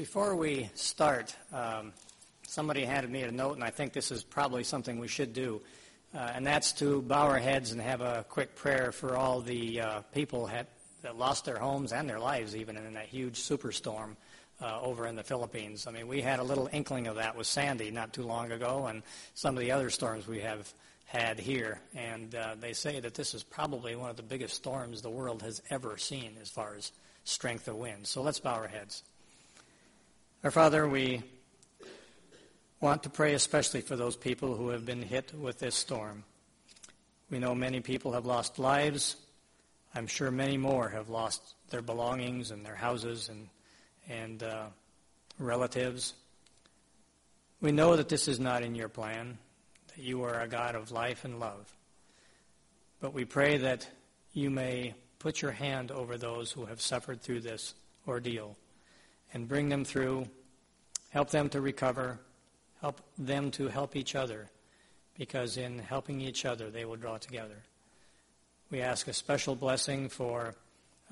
Before we start, um, somebody handed me a note, and I think this is probably something we should do, uh, and that's to bow our heads and have a quick prayer for all the uh, people had, that lost their homes and their lives even in that huge superstorm uh, over in the Philippines. I mean, we had a little inkling of that with Sandy not too long ago, and some of the other storms we have had here. And uh, they say that this is probably one of the biggest storms the world has ever seen as far as strength of wind. So let's bow our heads. Our Father, we want to pray especially for those people who have been hit with this storm. We know many people have lost lives. I'm sure many more have lost their belongings and their houses and, and uh, relatives. We know that this is not in your plan, that you are a God of life and love. But we pray that you may put your hand over those who have suffered through this ordeal and bring them through, help them to recover, help them to help each other, because in helping each other, they will draw together. We ask a special blessing for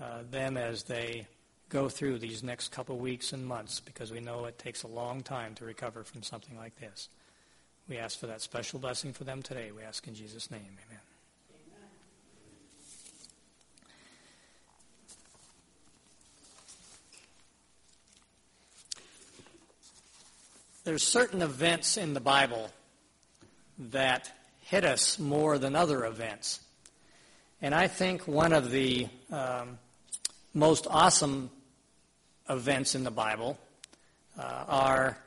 uh, them as they go through these next couple weeks and months, because we know it takes a long time to recover from something like this. We ask for that special blessing for them today. We ask in Jesus' name. Amen. There's certain events in the Bible that hit us more than other events. And I think one of the um, most awesome events in the Bible uh, are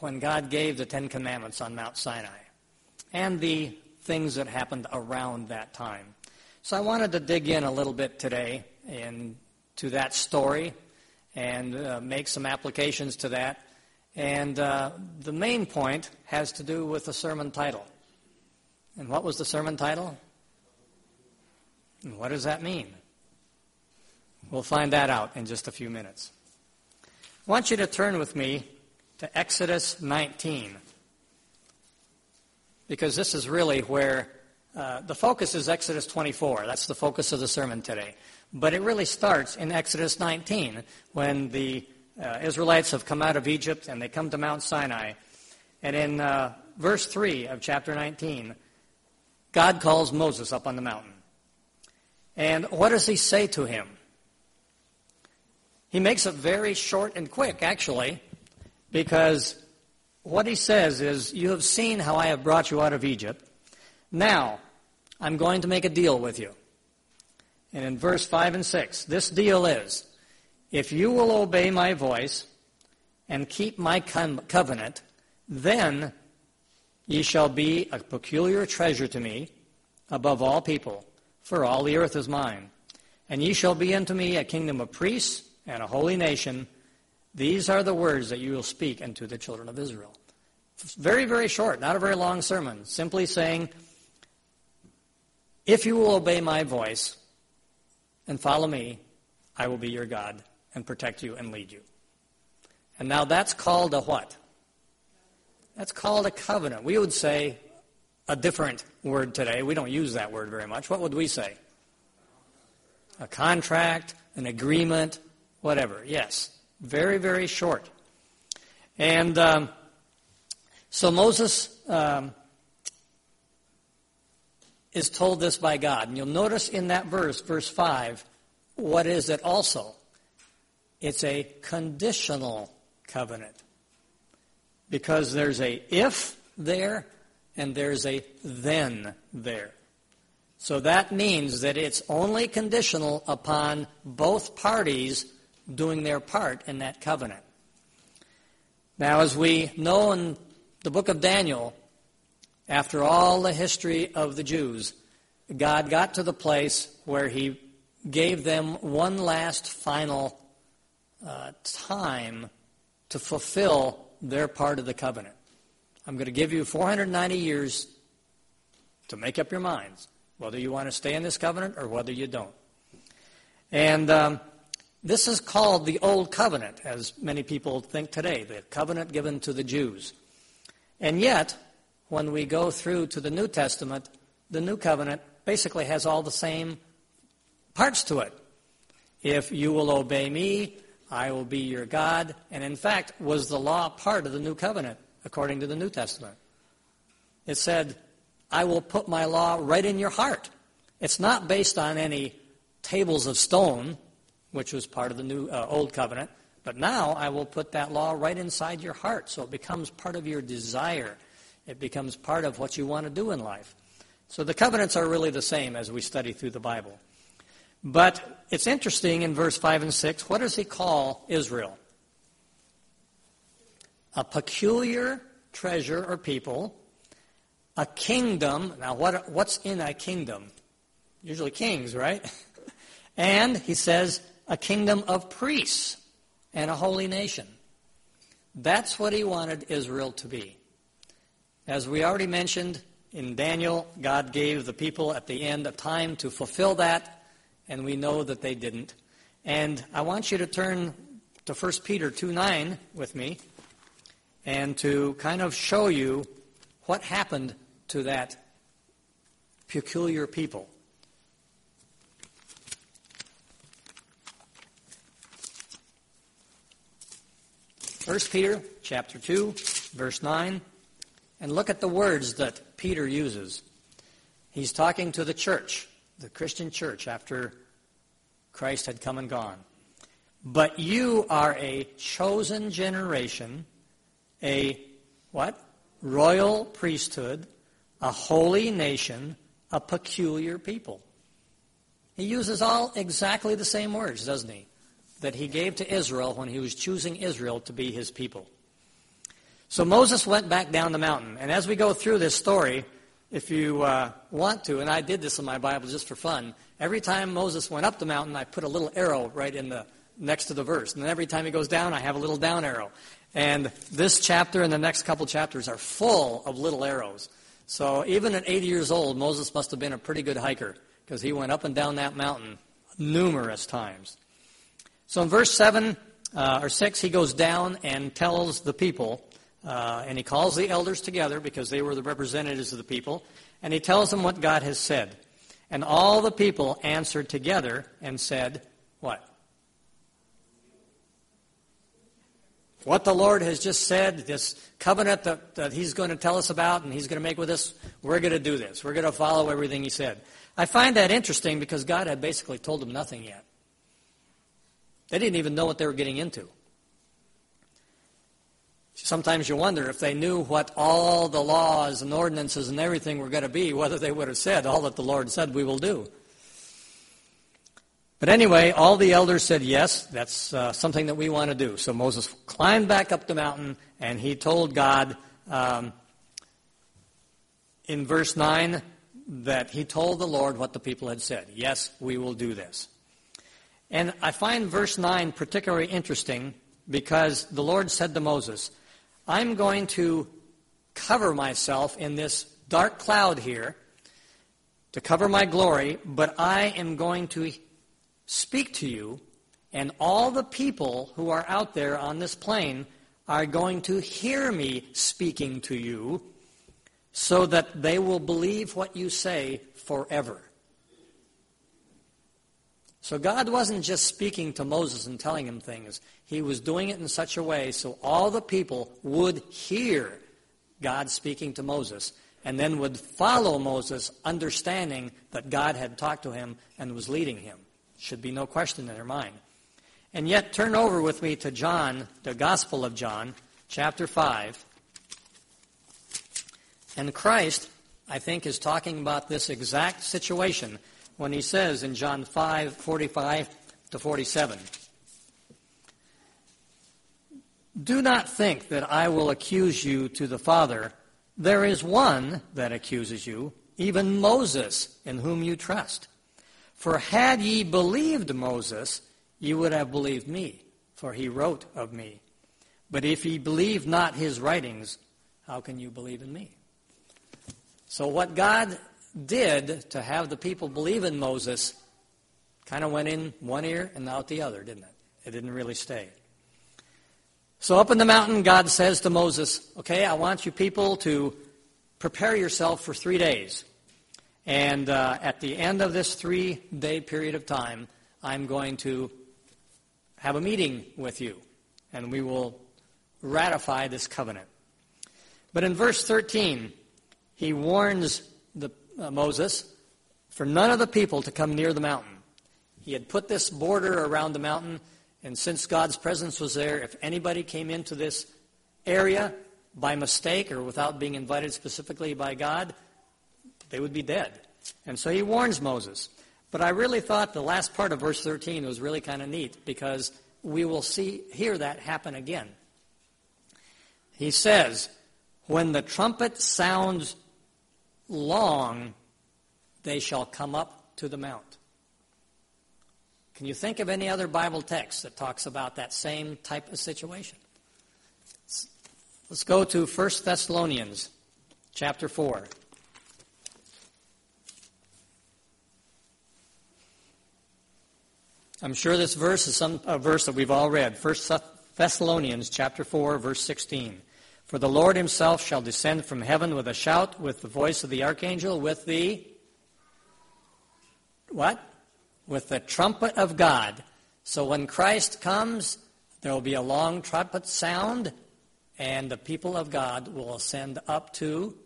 when God gave the Ten Commandments on Mount Sinai and the things that happened around that time. So I wanted to dig in a little bit today into that story and uh, make some applications to that. And uh, the main point has to do with the sermon title. And what was the sermon title? And what does that mean? We'll find that out in just a few minutes. I want you to turn with me to Exodus 19. Because this is really where uh, the focus is Exodus 24. That's the focus of the sermon today. But it really starts in Exodus 19 when the uh, Israelites have come out of Egypt and they come to Mount Sinai. And in uh, verse 3 of chapter 19, God calls Moses up on the mountain. And what does he say to him? He makes it very short and quick, actually, because what he says is, You have seen how I have brought you out of Egypt. Now, I'm going to make a deal with you. And in verse 5 and 6, this deal is if you will obey my voice and keep my covenant, then ye shall be a peculiar treasure to me above all people, for all the earth is mine. And ye shall be unto me a kingdom of priests and a holy nation. These are the words that you will speak unto the children of Israel. Very, very short, not a very long sermon. Simply saying, if you will obey my voice and follow me, I will be your God and protect you and lead you. And now that's called a what? That's called a covenant. We would say a different word today. We don't use that word very much. What would we say? A contract, an agreement, whatever. Yes. Very, very short. And um, so Moses um, is told this by God. And you'll notice in that verse, verse 5, what is it also? It's a conditional covenant. Because there's a if there and there's a then there. So that means that it's only conditional upon both parties doing their part in that covenant. Now, as we know in the book of Daniel, after all the history of the Jews, God got to the place where He gave them one last final uh, time to fulfill their part of the covenant. I'm going to give you 490 years to make up your minds whether you want to stay in this covenant or whether you don't. And um, this is called the Old Covenant, as many people think today, the covenant given to the Jews. And yet, when we go through to the New Testament, the New Covenant basically has all the same parts to it. If you will obey me, I will be your God. And in fact, was the law part of the new covenant, according to the New Testament? It said, I will put my law right in your heart. It's not based on any tables of stone, which was part of the new uh, old covenant, but now I will put that law right inside your heart, so it becomes part of your desire. It becomes part of what you want to do in life. So the covenants are really the same as we study through the Bible. But it's interesting in verse 5 and 6, what does he call Israel? A peculiar treasure or people, a kingdom. Now, what, what's in a kingdom? Usually kings, right? and he says, a kingdom of priests and a holy nation. That's what he wanted Israel to be. As we already mentioned in Daniel, God gave the people at the end a time to fulfill that and we know that they didn't. And I want you to turn to 1 Peter 2 9 with me and to kind of show you what happened to that peculiar people. First Peter chapter 2 verse 9 and look at the words that Peter uses. He's talking to the church, the Christian church after Christ had come and gone. But you are a chosen generation, a what? Royal priesthood, a holy nation, a peculiar people. He uses all exactly the same words, doesn't he? That he gave to Israel when he was choosing Israel to be his people. So Moses went back down the mountain. And as we go through this story, if you uh, want to, and I did this in my Bible just for fun, every time Moses went up the mountain, I put a little arrow right in the next to the verse. And then every time he goes down, I have a little down arrow. And this chapter and the next couple chapters are full of little arrows. So even at 80 years old, Moses must have been a pretty good hiker because he went up and down that mountain numerous times. So in verse 7 uh, or 6, he goes down and tells the people uh, and he calls the elders together because they were the representatives of the people, and he tells them what God has said. And all the people answered together and said, What? What the Lord has just said, this covenant that, that He's going to tell us about and He's going to make with us, we're going to do this. We're going to follow everything He said. I find that interesting because God had basically told them nothing yet. They didn't even know what they were getting into. Sometimes you wonder if they knew what all the laws and ordinances and everything were going to be, whether they would have said, All that the Lord said we will do. But anyway, all the elders said, Yes, that's uh, something that we want to do. So Moses climbed back up the mountain and he told God um, in verse 9 that he told the Lord what the people had said. Yes, we will do this. And I find verse 9 particularly interesting because the Lord said to Moses, I'm going to cover myself in this dark cloud here to cover my glory, but I am going to speak to you, and all the people who are out there on this plain are going to hear me speaking to you so that they will believe what you say forever. So God wasn't just speaking to Moses and telling him things. He was doing it in such a way so all the people would hear God speaking to Moses and then would follow Moses, understanding that God had talked to him and was leading him. Should be no question in their mind. And yet, turn over with me to John, the Gospel of John, chapter 5. And Christ, I think, is talking about this exact situation when he says in John 5 45 to 47, Do not think that I will accuse you to the Father. There is one that accuses you, even Moses, in whom you trust. For had ye believed Moses, ye would have believed me, for he wrote of me. But if ye believe not his writings, how can you believe in me? So, what God did to have the people believe in Moses kind of went in one ear and out the other, didn't it? It didn't really stay. So up in the mountain, God says to Moses, Okay, I want you people to prepare yourself for three days. And uh, at the end of this three day period of time, I'm going to have a meeting with you, and we will ratify this covenant. But in verse 13, he warns the, uh, Moses for none of the people to come near the mountain. He had put this border around the mountain, and since God's presence was there, if anybody came into this area by mistake or without being invited specifically by God, they would be dead. And so he warns Moses. But I really thought the last part of verse 13 was really kind of neat because we will see hear that happen again. He says, "When the trumpet sounds long, they shall come up to the mount." Can you think of any other Bible text that talks about that same type of situation? Let's go to 1 Thessalonians chapter 4. I'm sure this verse is some, a verse that we've all read. 1 Thessalonians chapter 4, verse 16. For the Lord himself shall descend from heaven with a shout, with the voice of the archangel, with the what? With the trumpet of God. So when Christ comes, there will be a long trumpet sound, and the people of God will ascend up to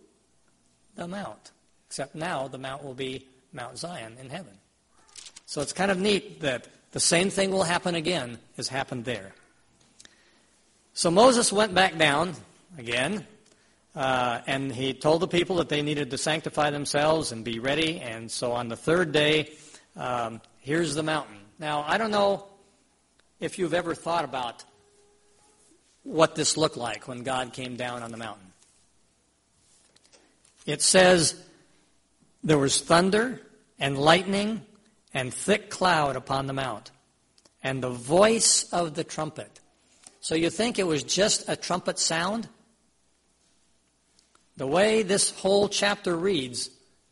the mount. Except now the mount will be Mount Zion in heaven. So it's kind of neat that the same thing will happen again as happened there. So Moses went back down again, uh, and he told the people that they needed to sanctify themselves and be ready. And so on the third day, um, here's the mountain. Now, I don't know if you've ever thought about what this looked like when God came down on the mountain. It says there was thunder and lightning and thick cloud upon the mount, and the voice of the trumpet. So you think it was just a trumpet sound? The way this whole chapter reads,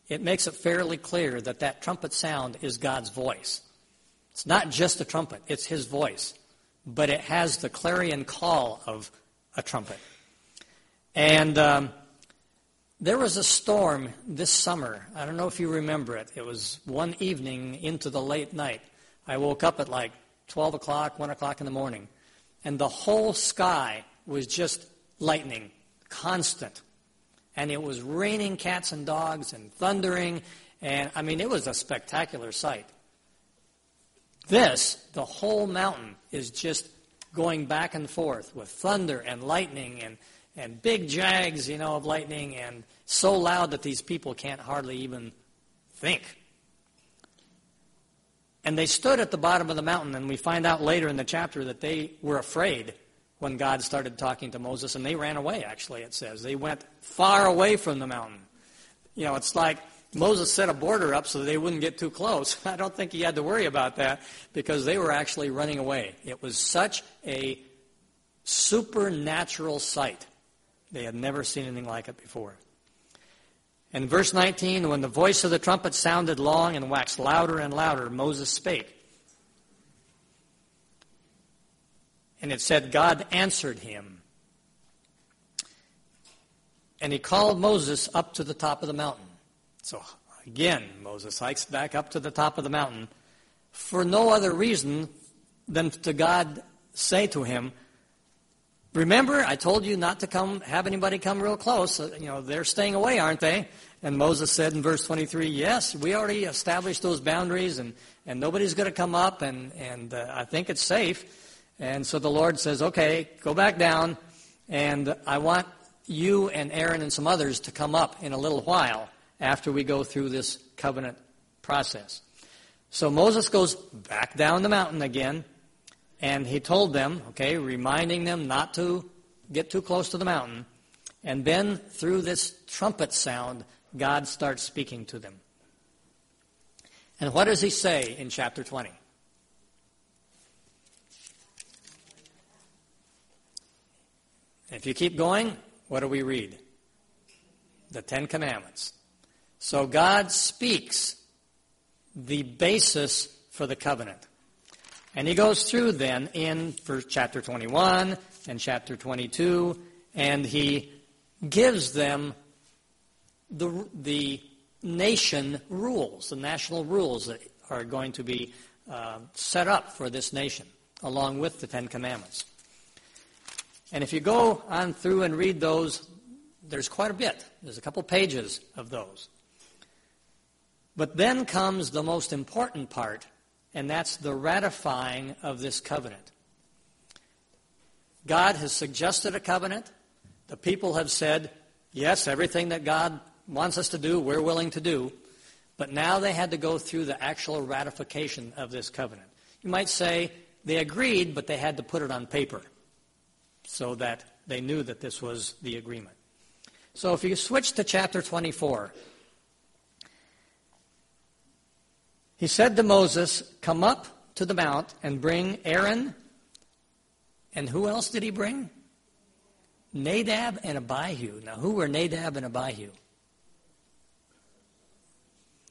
it makes it fairly clear that that trumpet sound is God's voice. It's not just a trumpet, it's His voice. But it has the clarion call of a trumpet. And um, there was a storm this summer. I don't know if you remember it. It was one evening into the late night. I woke up at like 12 o'clock, 1 o'clock in the morning, and the whole sky was just lightning, constant. And it was raining cats and dogs and thundering, and I mean, it was a spectacular sight. This, the whole mountain, is just going back and forth with thunder and lightning and and big jags, you know, of lightning, and so loud that these people can't hardly even think. And they stood at the bottom of the mountain, and we find out later in the chapter that they were afraid when God started talking to Moses, and they ran away, actually, it says. They went far away from the mountain. You know, it's like Moses set a border up so they wouldn't get too close. I don't think he had to worry about that because they were actually running away. It was such a supernatural sight. They had never seen anything like it before. In verse 19, when the voice of the trumpet sounded long and waxed louder and louder, Moses spake. And it said, God answered him. And he called Moses up to the top of the mountain. So again, Moses hikes back up to the top of the mountain for no other reason than to God say to him, Remember, I told you not to come, have anybody come real close. Uh, you know, they're staying away, aren't they? And Moses said in verse 23, yes, we already established those boundaries and, and nobody's going to come up and, and uh, I think it's safe. And so the Lord says, okay, go back down and I want you and Aaron and some others to come up in a little while after we go through this covenant process. So Moses goes back down the mountain again and he told them, okay, reminding them not to get too close to the mountain. And then through this trumpet sound, God starts speaking to them. And what does he say in chapter 20? If you keep going, what do we read? The Ten Commandments. So God speaks the basis for the covenant. And he goes through then in for chapter 21 and chapter 22, and he gives them the, the nation rules, the national rules that are going to be uh, set up for this nation. along with the Ten Commandments. And if you go on through and read those, there's quite a bit. There's a couple pages of those. But then comes the most important part, and that's the ratifying of this covenant. God has suggested a covenant. The people have said, yes, everything that God wants us to do, we're willing to do. But now they had to go through the actual ratification of this covenant. You might say they agreed, but they had to put it on paper so that they knew that this was the agreement. So if you switch to chapter 24, he said to Moses, Come up to the mount and bring Aaron. And who else did he bring? Nadab and Abihu. Now, who were Nadab and Abihu?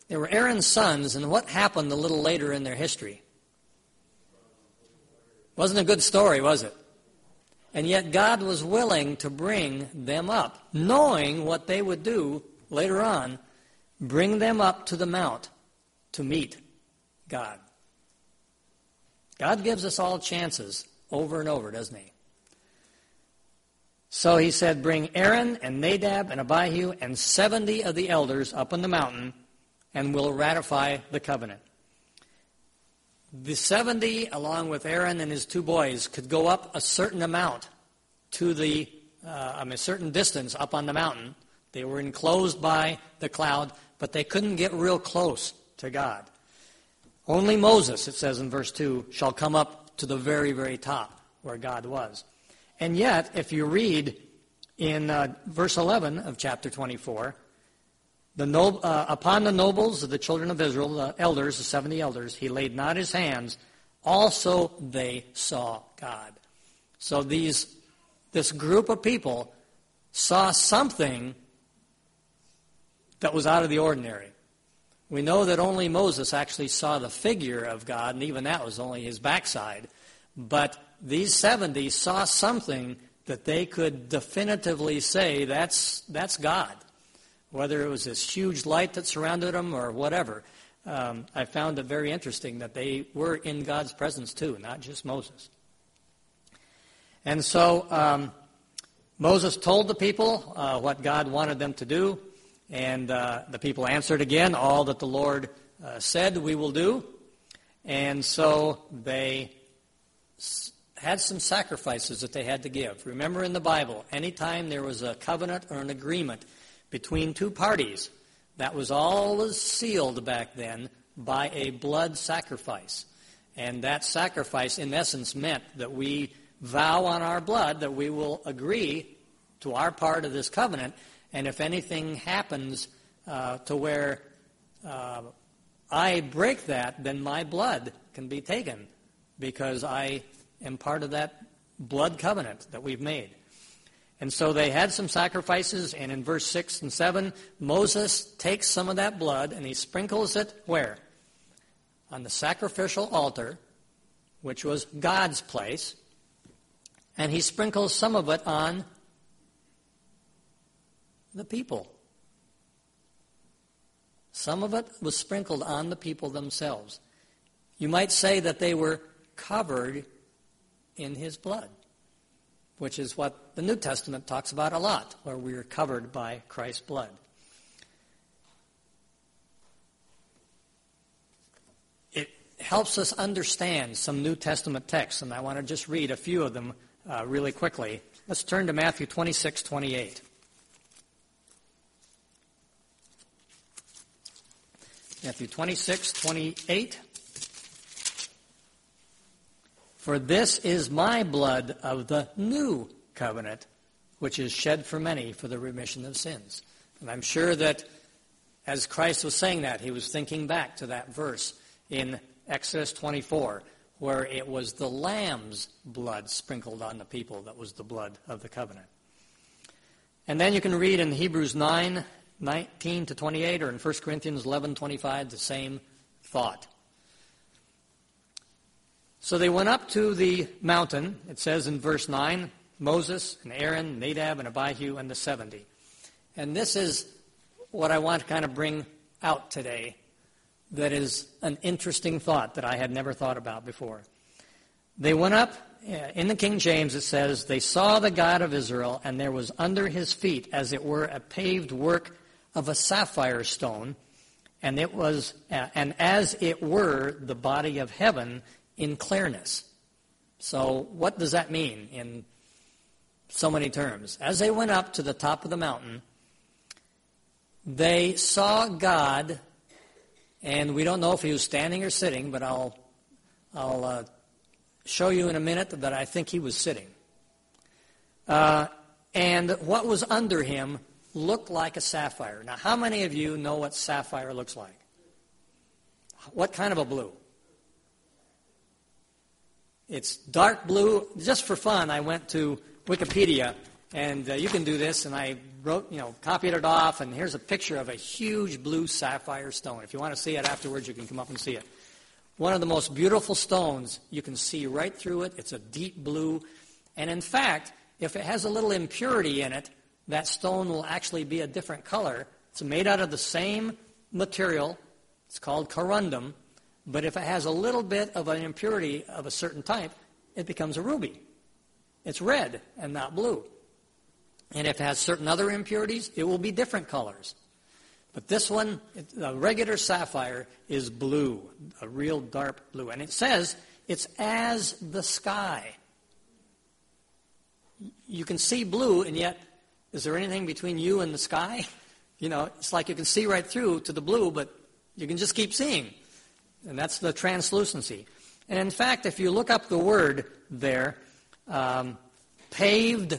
They were Aaron's sons, and what happened a little later in their history? Wasn't a good story, was it? And yet God was willing to bring them up, knowing what they would do later on, bring them up to the mount to meet God. God gives us all chances over and over, doesn't he? So he said, Bring Aaron and Nadab and Abihu and 70 of the elders up on the mountain, and we'll ratify the covenant. The 70, along with Aaron and his two boys, could go up a certain amount to the, uh, I mean, a certain distance up on the mountain. They were enclosed by the cloud, but they couldn't get real close to God. Only Moses, it says in verse 2, shall come up to the very, very top where God was. And yet, if you read in uh, verse 11 of chapter 24, the no, uh, upon the nobles of the children of Israel, the elders, the 70 elders, he laid not his hands. Also they saw God. So these, this group of people saw something that was out of the ordinary. We know that only Moses actually saw the figure of God, and even that was only his backside. But these 70 saw something that they could definitively say that's, that's God whether it was this huge light that surrounded them or whatever. Um, I found it very interesting that they were in God's presence too, not just Moses. And so um, Moses told the people uh, what God wanted them to do, and uh, the people answered again, all that the Lord uh, said we will do. And so they had some sacrifices that they had to give. Remember in the Bible, anytime there was a covenant or an agreement, between two parties. That was always sealed back then by a blood sacrifice. And that sacrifice, in essence, meant that we vow on our blood that we will agree to our part of this covenant. And if anything happens uh, to where uh, I break that, then my blood can be taken because I am part of that blood covenant that we've made. And so they had some sacrifices, and in verse 6 and 7, Moses takes some of that blood and he sprinkles it where? On the sacrificial altar, which was God's place, and he sprinkles some of it on the people. Some of it was sprinkled on the people themselves. You might say that they were covered in his blood which is what the New Testament talks about a lot, where we are covered by Christ's blood. It helps us understand some New Testament texts, and I want to just read a few of them uh, really quickly. Let's turn to Matthew 26, 28. Matthew 26, 28. For this is my blood of the new covenant, which is shed for many for the remission of sins. And I'm sure that as Christ was saying that, he was thinking back to that verse in Exodus 24, where it was the lamb's blood sprinkled on the people that was the blood of the covenant. And then you can read in Hebrews 9, 19 to 28, or in 1 Corinthians 11, 25, the same thought. So they went up to the mountain, it says in verse 9, Moses and Aaron, Nadab and Abihu, and the 70. And this is what I want to kind of bring out today that is an interesting thought that I had never thought about before. They went up, uh, in the King James it says, they saw the God of Israel, and there was under his feet, as it were, a paved work of a sapphire stone, and it was, uh, and as it were, the body of heaven in clearness. So, what does that mean in so many terms? As they went up to the top of the mountain, they saw God, and we don't know if he was standing or sitting, but I'll, I'll uh, show you in a minute that I think he was sitting. Uh, and what was under him looked like a sapphire. Now, how many of you know what sapphire looks like? What kind of a blue? It's dark blue. Just for fun, I went to Wikipedia, and uh, you can do this, and I wrote, you know, copied it off, and here's a picture of a huge blue sapphire stone. If you want to see it afterwards, you can come up and see it. One of the most beautiful stones. You can see right through it. It's a deep blue. And in fact, if it has a little impurity in it, that stone will actually be a different color. It's made out of the same material. It's called corundum. But if it has a little bit of an impurity of a certain type, it becomes a ruby. It's red and not blue. And if it has certain other impurities, it will be different colors. But this one, a regular sapphire, is blue, a real dark blue. And it says it's as the sky. You can see blue, and yet, is there anything between you and the sky? You know, it's like you can see right through to the blue, but you can just keep seeing. And that's the translucency. And in fact, if you look up the word there, um, paved,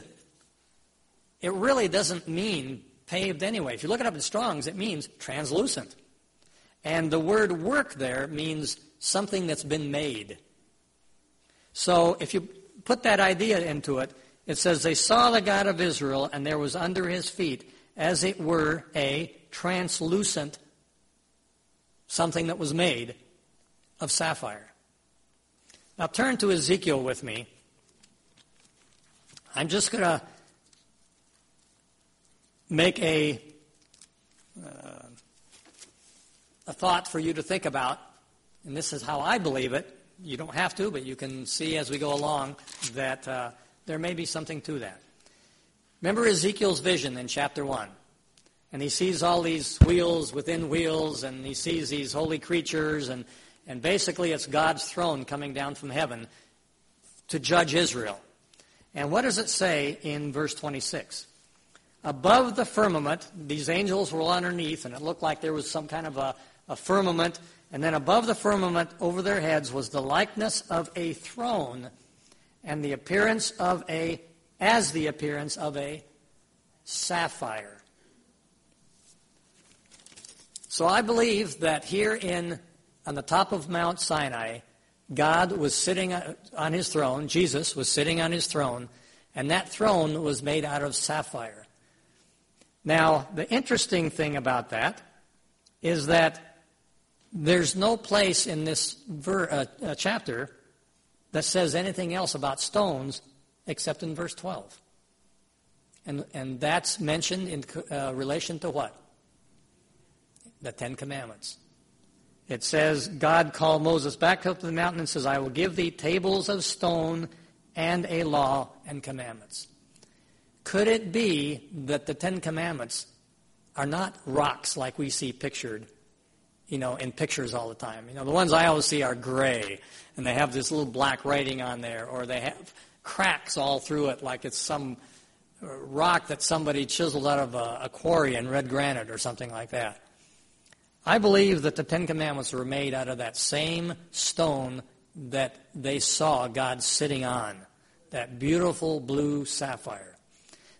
it really doesn't mean paved anyway. If you look it up in Strong's, it means translucent. And the word work there means something that's been made. So if you put that idea into it, it says, They saw the God of Israel, and there was under his feet, as it were, a translucent something that was made of sapphire. Now turn to Ezekiel with me. I'm just going to make a, uh, a thought for you to think about, and this is how I believe it. You don't have to, but you can see as we go along that uh, there may be something to that. Remember Ezekiel's vision in chapter 1. And he sees all these wheels within wheels, and he sees these holy creatures, and, and basically it's God's throne coming down from heaven to judge Israel. And what does it say in verse 26? above the firmament, these angels were underneath, and it looked like there was some kind of a, a firmament. And then above the firmament, over their heads, was the likeness of a throne, and the appearance of a, as the appearance of a sapphire. So I believe that here in on the top of Mount Sinai, God was sitting on his throne, Jesus was sitting on his throne, and that throne was made out of sapphire. Now, the interesting thing about that is that there's no place in this ver- uh, uh, chapter that says anything else about stones except in verse 12. And, and that's mentioned in uh, relation to what? The Ten Commandments. It says, God called Moses back up to the mountain and says, I will give thee tables of stone and a law and commandments. Could it be that the Ten Commandments are not rocks like we see pictured, you know, in pictures all the time? You know, the ones I always see are gray, and they have this little black writing on there, or they have cracks all through it like it's some uh, rock that somebody chiseled out of a, a quarry in red granite or something like that. I believe that the Ten Commandments were made out of that same stone that they saw God sitting on, that beautiful blue sapphire.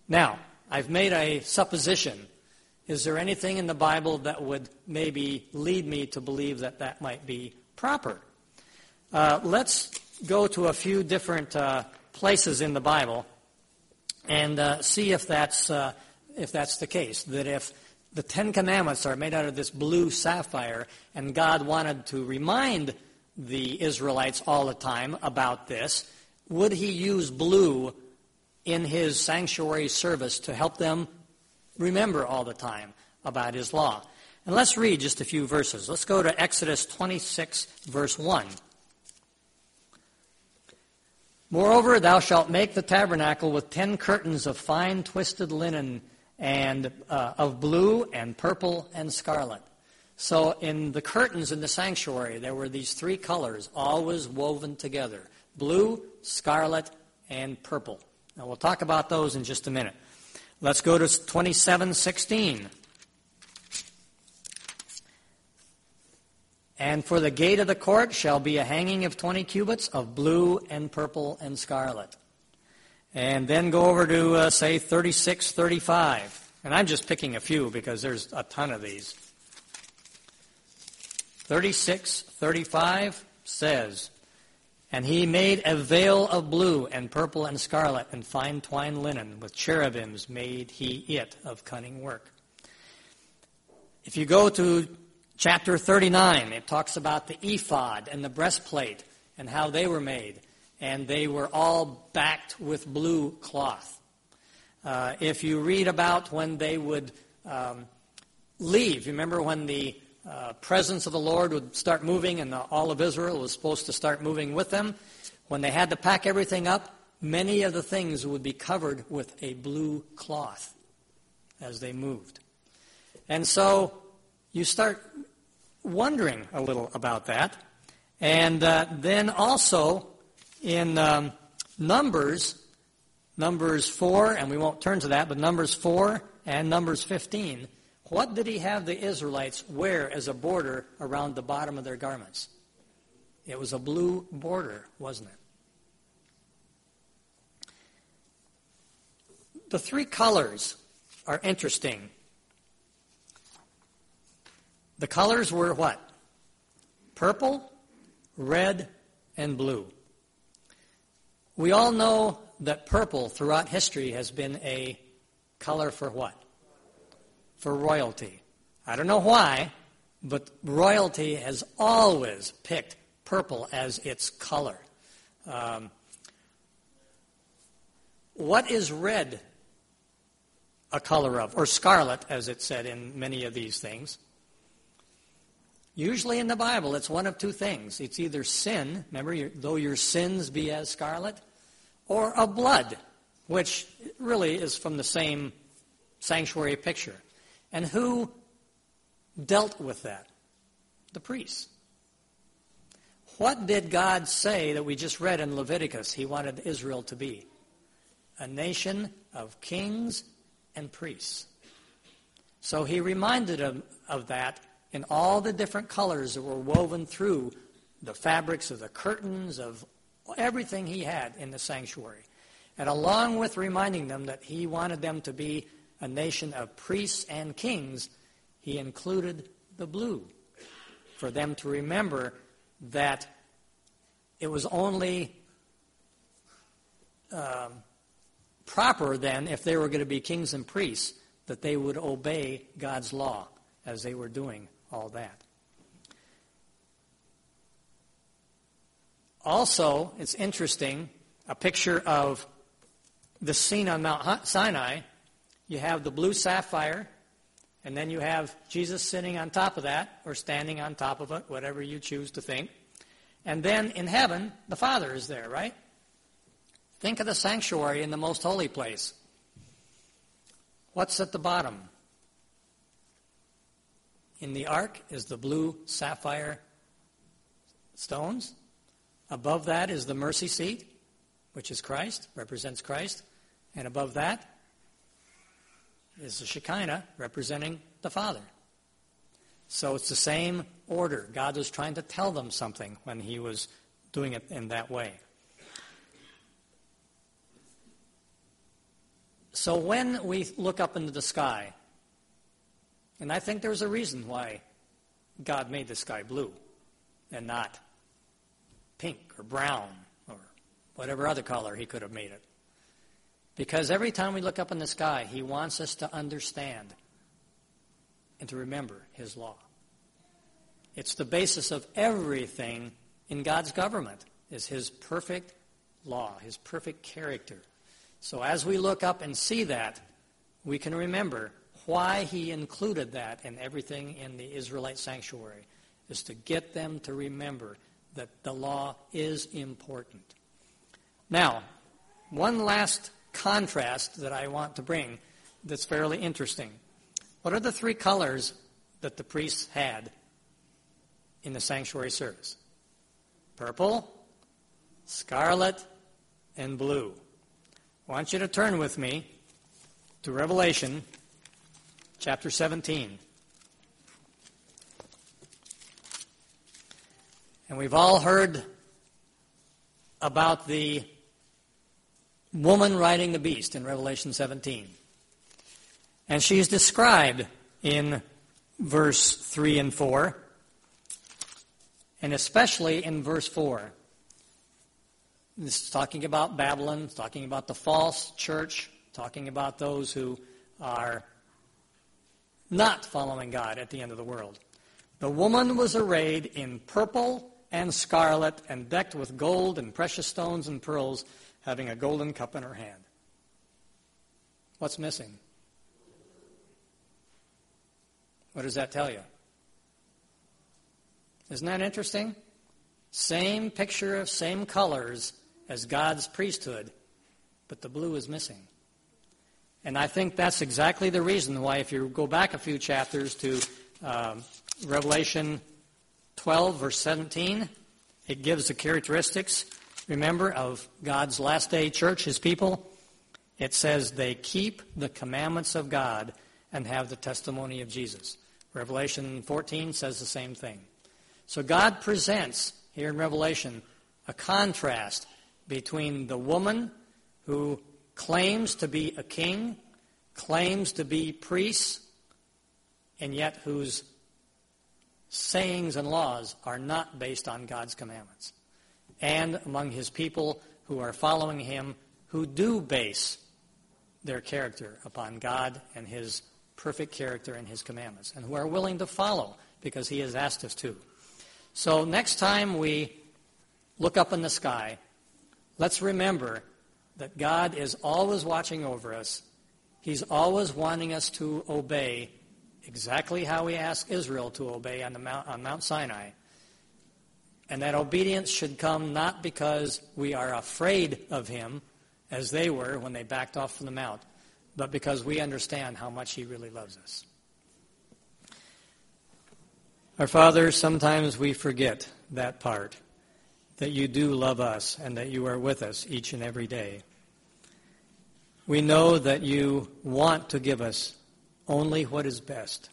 Now, I've made a supposition. Is there anything in the Bible that would maybe lead me to believe that that might be proper? Uh, let's go to a few different uh, places in the Bible and uh, see if that's, uh, if that's the case. That if the Ten Commandments are made out of this blue sapphire and God wanted to remind the Israelites all the time about this, would he use blue in his sanctuary service to help them remember all the time about his law. And let's read just a few verses. Let's go to Exodus 26, verse 1. Moreover, thou shalt make the tabernacle with ten curtains of fine twisted linen and uh, of blue and purple and scarlet. So in the curtains in the sanctuary, there were these three colors always woven together blue, scarlet, and purple. Now we'll talk about those in just a minute. Let's go to 2716. And for the gate of the court shall be a hanging of 20 cubits of blue and purple and scarlet. And then go over to, uh, say, 3635. And I'm just picking a few because there's a ton of these. 3635 says, And he made a veil of blue and purple and scarlet and fine twined linen. With cherubims made he it of cunning work. If you go to chapter 39, it talks about the ephod and the breastplate and how they were made and they were all backed with blue cloth. Uh, if you read about when they would um, leave, remember when the uh, presence of the Lord would start moving and the, all of Israel was supposed to start moving with them, when they had to pack everything up, many of the things would be covered with a blue cloth as they moved. And so you start wondering a little about that. And uh, then also, in um, Numbers, Numbers 4, and we won't turn to that, but Numbers 4 and Numbers 15, what did he have the Israelites wear as a border around the bottom of their garments? It was a blue border, wasn't it? The three colors are interesting. The colors were what? Purple, red, and blue. We all know that purple throughout history has been a color for what? For royalty. I don't know why, but royalty has always picked purple as its color. Um, what is red a color of? Or scarlet, as it said in many of these things. Usually in the Bible, it's one of two things. It's either sin, remember, though your sins be as scarlet, or of blood, which really is from the same sanctuary picture. And who dealt with that? The priests. What did God say that we just read in Leviticus he wanted Israel to be? A nation of kings and priests. So he reminded them of that in all the different colors that were woven through the fabrics of the curtains, of everything he had in the sanctuary. And along with reminding them that he wanted them to be a nation of priests and kings, he included the blue for them to remember that it was only um, proper then, if they were going to be kings and priests, that they would obey God's law as they were doing all that. Also, it's interesting, a picture of the scene on Mount Sinai. You have the blue sapphire, and then you have Jesus sitting on top of that, or standing on top of it, whatever you choose to think. And then in heaven, the Father is there, right? Think of the sanctuary in the most holy place. What's at the bottom? In the ark is the blue sapphire stones. Above that is the mercy seat, which is Christ, represents Christ. And above that is the Shekinah, representing the Father. So it's the same order. God was trying to tell them something when he was doing it in that way. So when we look up into the sky, and I think there's a reason why God made the sky blue and not pink or brown or whatever other color he could have made it. Because every time we look up in the sky, he wants us to understand and to remember his law. It's the basis of everything in God's government is his perfect law, his perfect character. So as we look up and see that, we can remember why he included that in everything in the Israelite sanctuary is to get them to remember that the law is important. Now, one last contrast that I want to bring that's fairly interesting. What are the three colors that the priests had in the sanctuary service? Purple, scarlet, and blue. I want you to turn with me to Revelation chapter 17. And we've all heard about the woman riding the beast in Revelation 17. And she's described in verse 3 and 4, and especially in verse 4. This is talking about Babylon, talking about the false church, talking about those who are not following God at the end of the world. The woman was arrayed in purple and scarlet and decked with gold and precious stones and pearls, having a golden cup in her hand. What's missing? What does that tell you? Isn't that interesting? Same picture of same colors as God's priesthood, but the blue is missing. And I think that's exactly the reason why, if you go back a few chapters to um, Revelation 12, verse 17, it gives the characteristics, remember, of God's last day church, his people. It says they keep the commandments of God and have the testimony of Jesus. Revelation 14 says the same thing. So God presents here in Revelation a contrast between the woman who claims to be a king, claims to be priest, and yet whose sayings and laws are not based on God's commandments. And among his people who are following him who do base their character upon God and his perfect character and his commandments, and who are willing to follow because he has asked us to. So next time we look up in the sky, let's remember that God is always watching over us. He's always wanting us to obey exactly how he asked Israel to obey on, the Mount, on Mount Sinai. And that obedience should come not because we are afraid of him, as they were when they backed off from the mount, but because we understand how much he really loves us. Our Father, sometimes we forget that part, that you do love us and that you are with us each and every day. We know that you want to give us only what is best.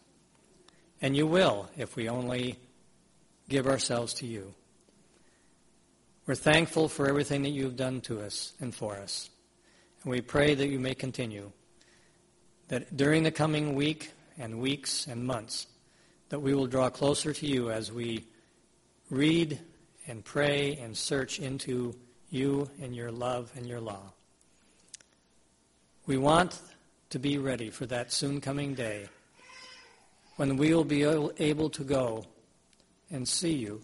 And you will if we only give ourselves to you. We're thankful for everything that you've done to us and for us. And we pray that you may continue. That during the coming week and weeks and months, that we will draw closer to you as we read and pray and search into you and your love and your law. We want to be ready for that soon coming day when we will be able to go and see you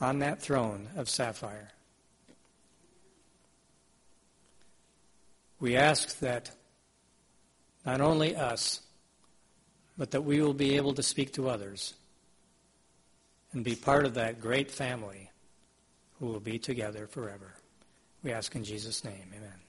on that throne of sapphire. We ask that not only us, but that we will be able to speak to others and be part of that great family who will be together forever. We ask in Jesus' name. Amen.